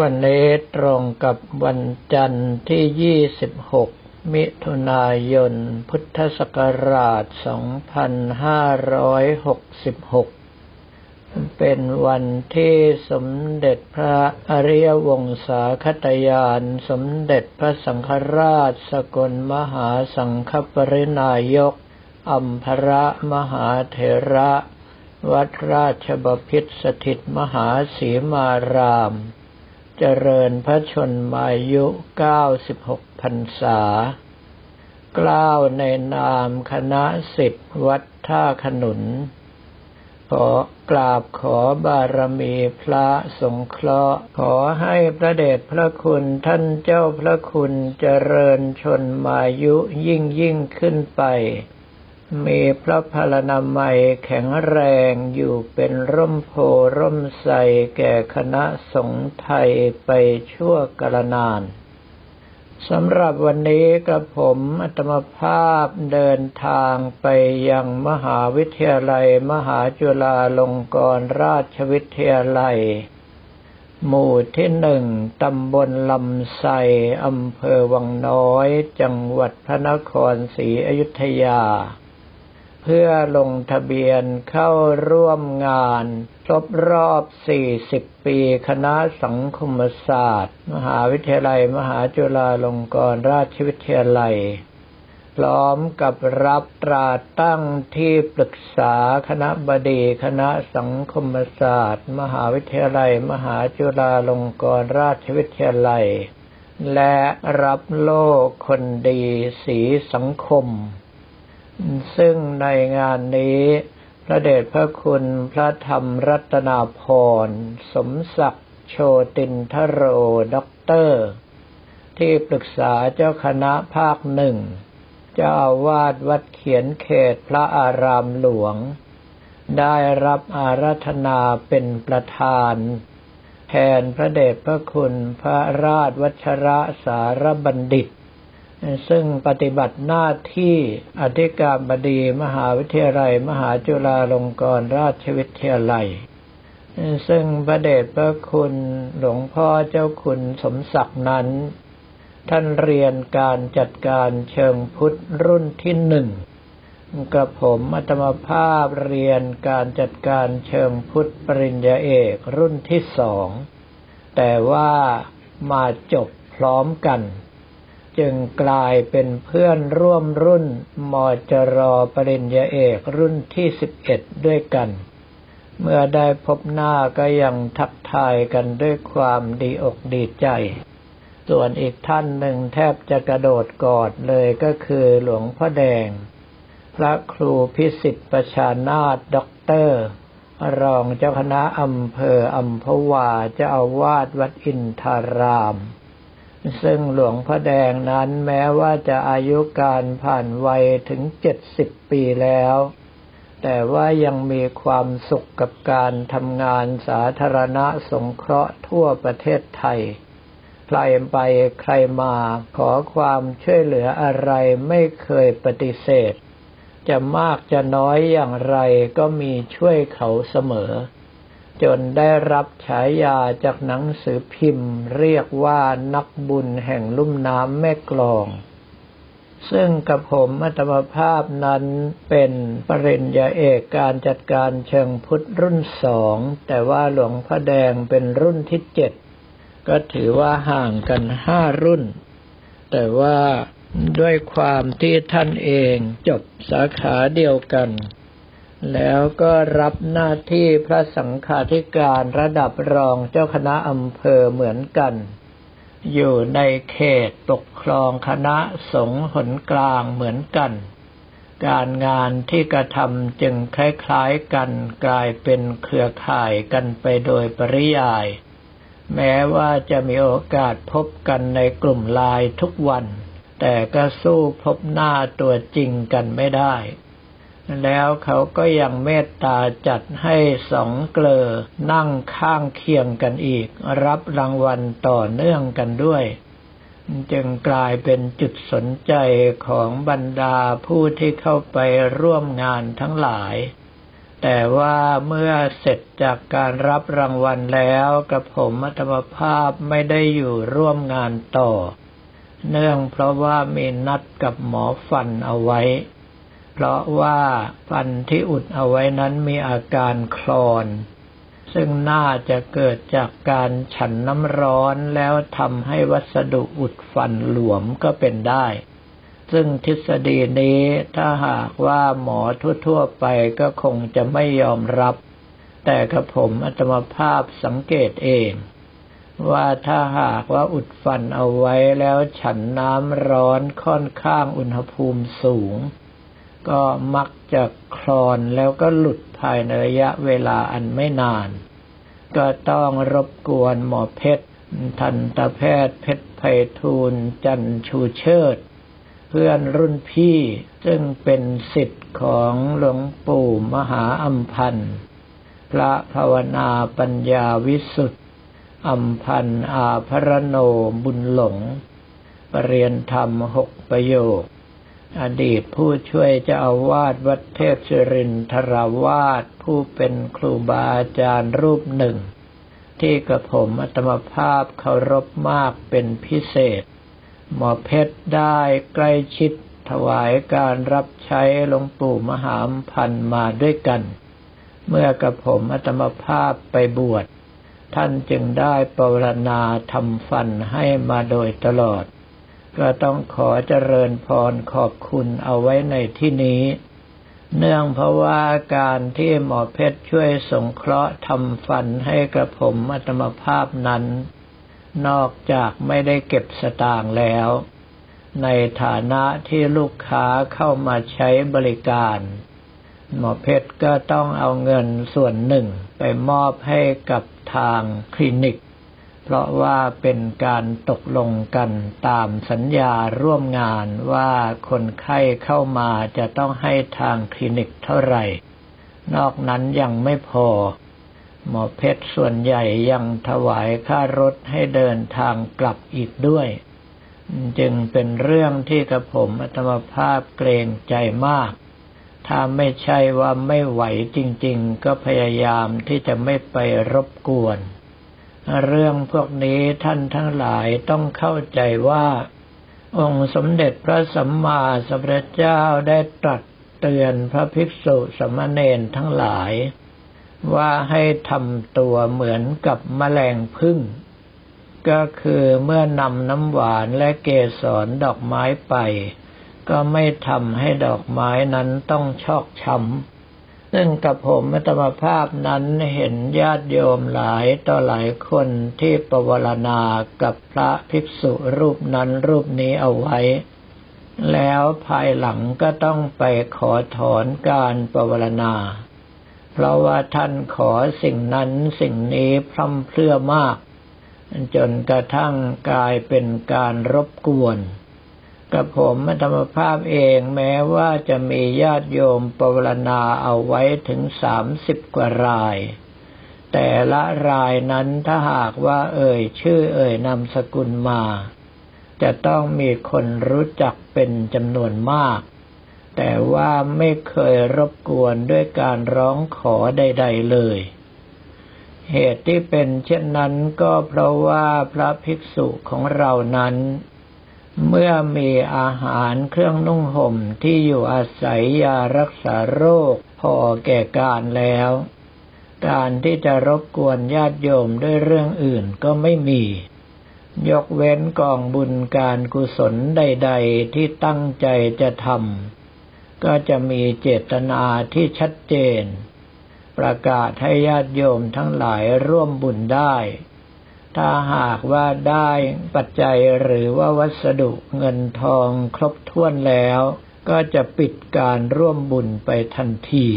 วันนี้ตรงกับวันจันทร์ที่ 26 มิถุนายน พุทธศักราช 2566 เป็นวันที่สมเด็จพระอริยวงศาคตยาน สมเด็จพระสังฆราชสกลมหาสังฆปรินายกอัมพระมหาเถระวัดราชบพิษสถิตมหาสีมาราม เจริญพระชนมายุ 96 พรรษา กล้าวในนามคณะสิทธิวัดท่าขนุน ขอกราบขอบารมีพระสงเคราะห์ ขอให้พระเดชพระคุณท่านเจ้าพระคุณเจริญชนมายุยิ่งยิ่งขึ้นไป มีพระพลนามัยแข็งแรงอยู่เป็นร่มโพร่มใสแก่คณะสงฆ์ไทยไปชั่วกาลนานสำหรับวันนี้กระผมอัตมภาพเดินทางไปยังมหาวิทยาลัยมหาจุฬาลงกรณราชวิทยาลัย หมู่ที่หนึ่งตำบลลำไสอำเภอวังน้อย จังหวัดพระนครศรีอยุธยา เพื่อลงทะเบียนเข้าร่วมงานครบรอบ 40 ปี คณะสังคมศาสตร์ มหาวิทยาลัย มหาจุฬาลงกรณราชวิทยาลัย พร้อมกับรับตราตั้งที่ปรึกษาคณะบดี คณะสังคมศาสตร์ มหาวิทยาลัย มหาจุฬาลงกรณราชวิทยาลัย และรับโล่คนดีสีสังคม ซึ่งในงานนี้พระเดชพระคุณพระธรรมรัตนาพร สมศักดิ์โชตินทโรด็อกเตอร์ ที่ปรึกษาเจ้าคณะภาคหนึ่งเจ้าอาวาสวัดเขียนเขตพระอารามหลวง ได้รับอาราธนาเป็นประธานแทนพระเดชพระคุณพระราชวัชระสารบัณฑิต ซึ่งปฏิบัติหน้าที่อธิการบดีมหาวิทยาลัย มหาจุฬาลงกรณราชวิทยาลัย ซึ่งพระเดชพระคุณหลวงพ่อเจ้าคุณสมศักดิ์นั้น ท่านเรียนการจัดการเชิงพุทธรุ่นที่หนึ่งกับผมอัตมภาพเรียนการจัดการเชิงพุทธปริญญาเอกรุ่นที่สอง แต่ว่ามาจบพร้อมกัน จึงกลายเป็นเพื่อนร่วมรุ่นมจรปริญญาเอกรุ่นที่สิบเอ็ดด้วยกัน เมื่อได้พบหน้าก็ยังทักทายกันด้วยความดีอกดีใจ ส่วนอีกท่านหนึ่งแทบจะกระโดดกอดเลยก็คือหลวงพ่อแดง พระครูพิศิษฏ์ประชานาถด็อกเตอร์ รองเจ้าคณะอำเภออัมพวาเจ้าอาวาสวัดอินทาราม ซึ่งหลวงพ่อแดงนั้นแม้ว่าจะอายุการผ่านวัยถึงเจ็ดสิบปีแล้ว แต่ว่ายังมีความสุขกับการทำงานสาธารณะสงเคราะห์ทั่วประเทศไทย ใครไปใครมาขอความช่วยเหลืออะไรไม่เคยปฏิเสธ จะมากจะน้อยอย่างไรก็มีช่วยเขาเสมอ จนได้รับฉายาจากหนังสือพิมพ์ เรียกว่านักบุญแห่งลุ่มน้ำแม่กลอง ซึ่งกับผมอัตมภาพนั้นเป็นปริญญาเอกการจัดการเชิงพุทธรุ่นสอง แต่ว่าหลวงพ่อแดงเป็นรุ่นที่เจ็ด ก็ถือว่าห่างกันห้ารุ่น แต่ว่าด้วยความที่ท่านเองจบสาขาเดียวกัน แล้วก็รับหน้าที่พระสังฆาธิการระดับรองเจ้าคณะอำเภอเหมือนกัน อยู่ในเขตปกครองคณะสงฆ์หนกลางเหมือนกัน การงานที่กระทำจึงคล้ายๆกันกลายเป็นเครือข่ายกันไปโดยปริยาย แม้ว่าจะมีโอกาสพบกันในกลุ่มลน์ทุกวัน แต่ก็สู้พบหน้าตัวจริงกันไม่ได้ แล้วเขาก็ยังเมตตาจัดให้สองเกลอนั่งข้างเคียงกันอีก รับรางวัลต่อเนื่องกันด้วย จึงกลายเป็นจุดสนใจของบรรดาผู้ที่เข้าไปร่วมงานทั้งหลาย แต่ว่าเมื่อเสร็จจากการรับรางวัลแล้วกระผมอัตมภาพไม่ได้อยู่ร่วมงานต่อ เนื่องเพราะว่ามีนัดกับหมอฟันเอาไว้ เพราะว่าฟันที่อุดเอาไว้นั้นมีอาการคลอน ซึ่งน่าจะเกิดจากการฉันน้ำร้อนแล้วทำให้วัสดุอุดฟันหลวมก็เป็นได้ ซึ่งทฤษฎีนี้ถ้าหากว่าหมอทั่วๆไปก็คงจะไม่ยอมรับ แต่กระผมอัตมภาพสังเกตเองว่าถ้าหากว่าอุดฟันเอาไว้แล้วฉันน้ำร้อนค่อนข้างอุณหภูมิสูง ก็มักจะคลอนแล้วก็หลุดภายในระยะเวลาอันไม่นาน ก็ต้องรบกวนหมอเพชร ทันตแพทย์เพชรไพฑูรย์จันชูเชิด เพื่อนรุ่นพี่ซึ่งเป็นสิทธิ์ของหลวงปู่มหาอัมพันธ์พระภาวนาปัญญาวิสุทธิ์อัมพันธ์อาพรโนบุญหลงปรรียนธรรมหกประโยค อดีตผู้ช่วยเจ้าอาวาสวัดเทพศิรินทราวาสผู้เป็นครูบาอาจารย์รูปหนึ่ง ที่กระผมอัตมภาพเคารพมากเป็นพิเศษ หมอเพชรได้ใกล้ชิดถวายการรับใช้หลวงปู่มหามพันมาด้วยกัน เมื่อกระผมอัตมภาพไปบวช ท่านจึงได้ปรณาทำฟันให้มาโดยตลอด ก็ต้องขอเจริญพรขอบคุณเอาไว้ในที่นี้ เนื่องเพราะว่าการที่หมอเพชรช่วยสงเคราะห์ทำฟันให้กระผมอัตมภาพนั้น นอกจากไม่ได้เก็บสตางค์แล้ว ในฐานะที่ลูกค้าเข้ามาใช้บริการ หมอเพชรก็ต้องเอาเงินส่วนหนึ่งไปมอบให้กับทางคลินิก เพราะว่าเป็นการตกลงกันตามสัญญาร่วมงานว่าคนไข้เข้ามาจะต้องให้ทางคลินิกเท่าไหร่ นอกนั้นยังไม่พอ หมอเพชรส่วนใหญ่ยังถวายค่ารถให้เดินทางกลับอีกด้วย จึงเป็นเรื่องที่กระผมอัตมภาพเกรงใจมาก ถ้าไม่ใช่ว่าไม่ไหวจริง ๆ ก็พยายามที่จะไม่ไปรบกวน เรื่องพวกนี้ท่านทั้งหลายต้องเข้าใจว่า องค์สมเด็จพระสัมมาสัมพุทธเจ้าได้ตรัสเตือนพระภิกษุสมณเณรทั้งหลาย ว่าให้ทำตัวเหมือนกับแมลงพึ่ง ก็คือเมื่อนำน้ำหวานและเกสรดอกไม้ไป ก็ไม่ทำให้ดอกไม้นั้นต้องชอกช้ำ ซึ่งกับผมมัตมภาพนั้นเห็นญาติโยมหลายต่อหลายคนที่ปวารณากับพระภิกษุรูปนั้นรูปนี้เอาไว้ แล้วภายหลังก็ต้องไปขอถอนการปวารณา เพราะว่าท่านขอสิ่งนั้นสิ่งนี้พร่ำเพรื่อมาก จนกระทั่งกลายเป็นการรบกวน กับผมธรรมภาพเองแม้ว่าจะมีญาติโยมปรารณาเอาไว้ถึงสามสิบกว่าราย แต่ละรายนั้นถ้าหากว่าเอ่ยชื่อเอ่ยนามสกุลมา จะต้องมีคนรู้จักเป็นจำนวนมาก แต่ว่าไม่เคยรบกวนด้วยการร้องขอใด ๆ เลยเหตุที่เป็นเช่นนั้นก็เพราะว่าพระภิกษุของเรานั้น เมื่อมีอาหารเครื่องนุ่งห่มที่อยู่อาศัยยารักษาโรคพอแก่การแล้ว การที่จะรบกวนญาติโยมด้วยเรื่องอื่นก็ไม่มี ยกเว้นกองบุญการกุศลใด ๆ ที่ตั้งใจจะทำก็จะมีเจตนาที่ชัดเจน ประกาศให้ญาติโยมทั้งหลายร่วมบุญได้ ถ้าหากว่าได้ปัจจัยหรือว่าวัสดุเงินทองครบถ้วนแล้ว ก็จะปิดการร่วมบุญไปทันที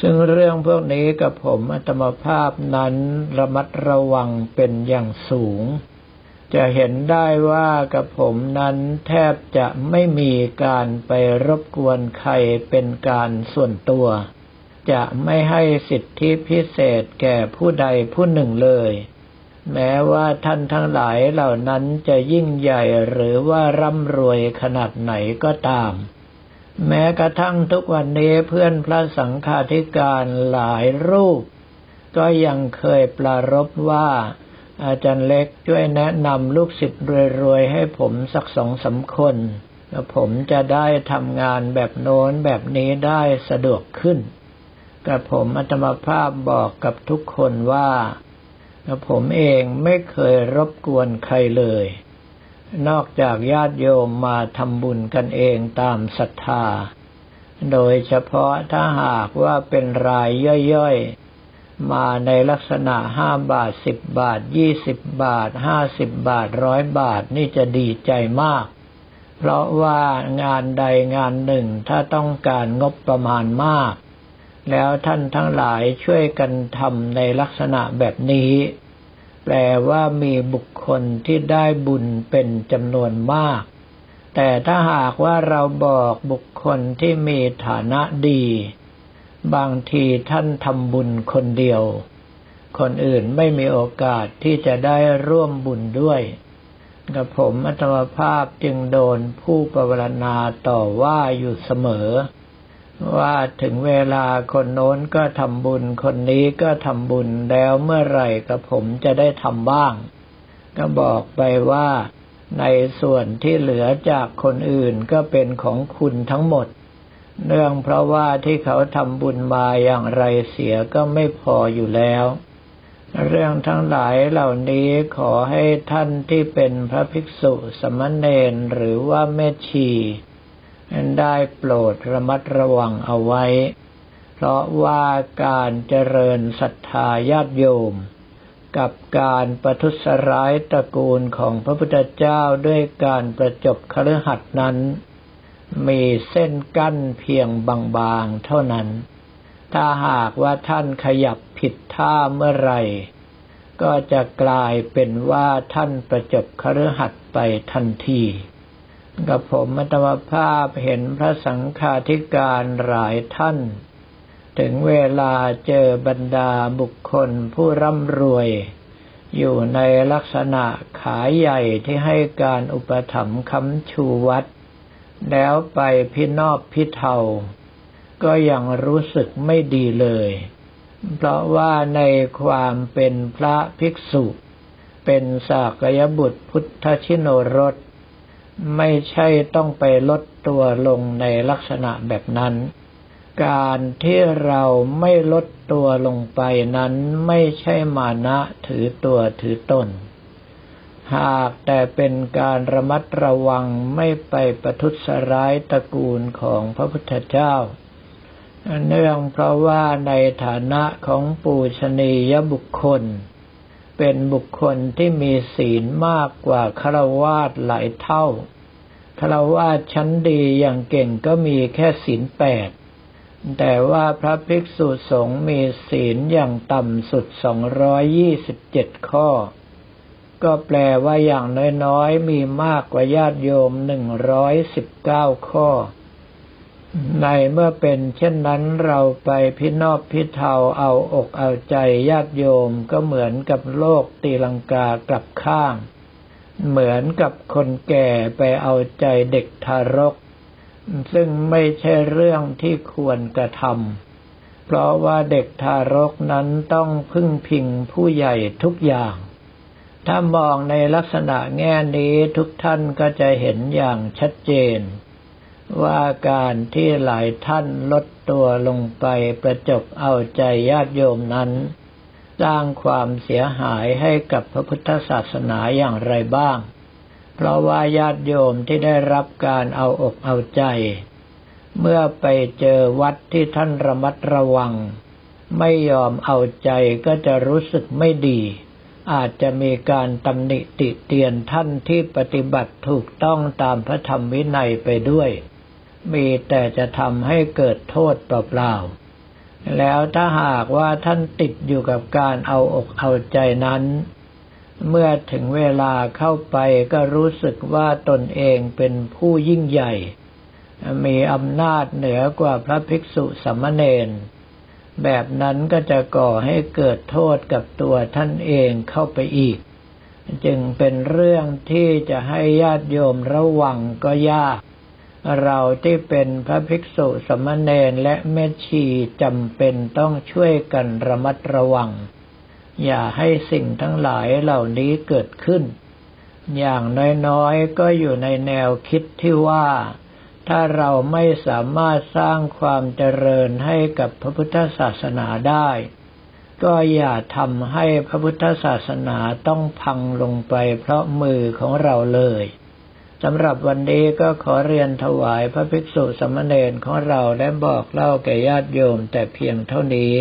ซึ่งเรื่องพวกนี้กับผมอัตมภาพนั้นระมัดระวังเป็นอย่างสูง จะเห็นได้ว่ากับผมนั้นแทบจะไม่มีการไปรบกวนใครเป็นการส่วนตัว จะไม่ให้สิทธิพิเศษแก่ผู้ใดผู้หนึ่งเลย แม้ว่าท่านทั้งหลายเหล่านั้นจะยิ่งใหญ่หรือว่าร่ำรวยขนาดไหนก็ตาม แม้กระทั่งทุกวันนี้เพื่อนพระสังฆาธิการหลายรูป ก็ยังเคยปรารบว่า อาจารย์เล็กช่วยแนะนำลูกศิษย์รวยๆให้ผมสักสองสาคนแล้วผมจะได้ทำงานแบบโน้นแบบนี้ได้สะดวกขึ้นกับผมอัตมาภาพบอกกับทุกคนว่า ผมเองไม่เคยรบกวนใครเลย นอกจากญาติโยมมาทำบุญกันเองตามศรัทธา โดยเฉพาะถ้าหากว่าเป็นรายย่อยๆ มาในลักษณะห้าบาทสิบบาทยี่สิบบาทห้าสิบบาทร้อยบาทนี่จะดีใจมาก เพราะว่างานใดงานหนึ่งถ้าต้องการงบประมาณมาก แล้วท่านทั้งหลายช่วยกันทำในลักษณะแบบนี้ แปลว่ามีบุคคลที่ได้บุญเป็นจำนวนมาก แต่ถ้าหากว่าเราบอกบุคคลที่มีฐานะดี บางทีท่านทำบุญคนเดียว คนอื่นไม่มีโอกาสที่จะได้ร่วมบุญด้วยกับผมอัตมภาพจึงโดนผู้ปรารณาต่อว่าอยู่เสมอ ว่าถึงเวลาคนโน้นก็ทำบุญ คนนี้ก็ทำบุญแล้วเมื่อไหร่กับผมจะได้ทำบ้าง ก็บอกไปว่าในส่วนที่เหลือจากคนอื่นก็เป็นของคุณทั้งหมด เนื่องเพราะว่าที่เขาทำบุญมาอย่างไรเสียก็ไม่พออยู่แล้ว เรื่องทั้งหลายเหล่านี้ขอให้ท่านที่เป็นพระภิกษุสมณเณรหรือว่าแม่ชี ได้โปรดระมัดระวังเอาไว้ เพราะว่าการเจริญศรัทธาญาติโยม กับการประทุษร้ายตระกูลของพระพุทธเจ้าด้วยการประจบคฤหัสนั้น มีเส้นกั้นเพียงบางๆเท่านั้น ถ้าหากว่าท่านขยับผิดท่าเมื่อไหร่ ก็จะกลายเป็นว่าท่านประจบคฤหัสไปทันที กับผมมัตวภาพเห็นพระสังฆาธิการหลายท่าน ถึงเวลาเจอบรรดาบุคคลผู้ร่ำรวย อยู่ในลักษณะขายใหญ่ที่ให้การอุปถัมภ์คำชูวัด แล้วไปพินอบพิเทาก็ยังรู้สึกไม่ดีเลย เพราะว่าในความเป็นพระภิกษุ เป็นสากยบุตรพุทธชินรส ไม่ใช่ต้องไปลดตัวลงในลักษณะแบบนั้น การที่เราไม่ลดตัวลงไปนั้นไม่ใช่มานะถือตัวถือตน หากแต่เป็นการระมัดระวังไม่ไปประทุษร้ายตระกูลของพระพุทธเจ้า เนื่องเพราะว่าในฐานะของปูชนียบุคคล เป็นบุคคลที่มีศีลมากกว่าคาวาสหลายเท่าคาวาสชั้นดีอย่างเก่งก็มีแค่ศีลแปด แต่ว่าพระภิกษุสงฆ์มีศีลอย่างต่ำสุดสองร้อยยี่สิบเจ็ดข้อ ก็แปลว่าอย่างน้อยๆ มีมากกว่าญาติโยมหนึ่งร้อยสิบเก้าข้อ ในเมื่อเป็นเช่นนั้นเราไปพินอบพิเทาเอาอกเอาใจญาติโยมก็เหมือนกับโลกตีลังกากลับข้าง เหมือนกับคนแก่ไปเอาใจเด็กทารก ซึ่งไม่ใช่เรื่องที่ควรกระทำเพราะว่าเด็กทารกนั้นต้องพึ่งพิงผู้ใหญ่ทุกอย่าง ถ้ามองในลักษณะแง่นี้ทุกท่านก็จะเห็นอย่างชัดเจน ว่าการที่หลายท่านลดตัวลงไปประจบเอาใจญาติโยมนั้น สร้างความเสียหายให้กับพระพุทธศาสนาอย่างไรบ้าง เพราะว่าญาติโยมที่ได้รับการเอาอกเอาใจ เมื่อไปเจอวัดที่ท่านระมัดระวัง ไม่ยอมเอาใจก็จะรู้สึกไม่ดี อาจจะมีการตำหนิติเตียนท่านที่ปฏิบัติถูกต้องตามพระธรรมวินัยไปด้วย มีแต่จะทำให้เกิดโทษเปล่าๆ แล้วถ้าหากว่าท่านติดอยู่กับการเอาอกเอาใจนั้น เมื่อถึงเวลาเข้าไปก็รู้สึกว่าตนเองเป็นผู้ยิ่งใหญ่ มีอำนาจเหนือกว่าพระภิกษุสมณเณรแบบนั้นก็จะก่อให้เกิดโทษกับตัวท่านเองเข้าไปอีก จึงเป็นเรื่องที่จะให้ญาติโยมระวังก็ยาก เราที่เป็นพระภิกษุสมณเณรและแม่ชีจำเป็นต้องช่วยกันระมัดระวัง อย่าให้สิ่งทั้งหลายเหล่านี้เกิดขึ้น อย่างน้อยๆก็อยู่ในแนวคิดที่ว่า ถ้าเราไม่สามารถสร้างความเจริญให้กับพระพุทธศาสนาได้ ก็อย่าทำให้พระพุทธศาสนาต้องพังลงไปเพราะมือของเราเลย สำหรับวันนี้ก็ขอเรียนถวายพระภิกษุสมณเณรของเราและบอกเล่าแก่ญาติโยมแต่เพียงเท่านี้